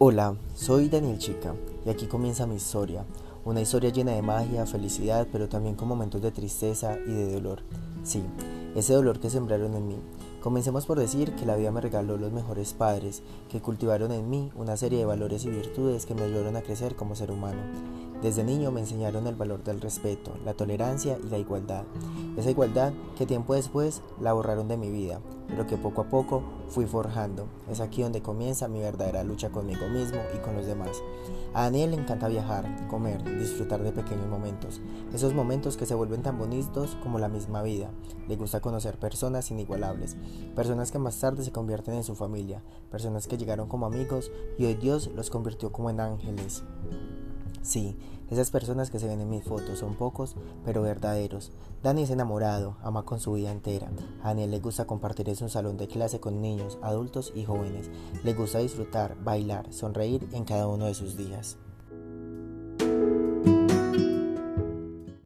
Hola, soy Daniel Chica y aquí comienza mi historia, una historia llena de magia, felicidad, pero también con momentos de tristeza y de dolor. Sí, ese dolor que sembraron en mí. Comencemos por decir que la vida me regaló los mejores padres, que cultivaron en mí una serie de valores y virtudes que me ayudaron a crecer como ser humano. Desde niño me enseñaron el valor del respeto, la tolerancia y la igualdad. Esa igualdad que tiempo después la borraron de mi vida, pero que poco a poco fui forjando. Es aquí donde comienza mi verdadera lucha conmigo mismo y con los demás. A Daniel le encanta viajar, comer, disfrutar de pequeños momentos, esos momentos que se vuelven tan bonitos como la misma vida. Le gusta conocer personas inigualables, personas que más tarde se convierten en su familia, personas que llegaron como amigos y hoy Dios los convirtió como en ángeles. Sí, esas personas que se ven en mis fotos son pocos, pero verdaderos. Dani es enamorado, ama con su vida entera. A Daniel le gusta compartir en su salón de clase con niños, adultos y jóvenes. Le gusta disfrutar, bailar, sonreír en cada uno de sus días.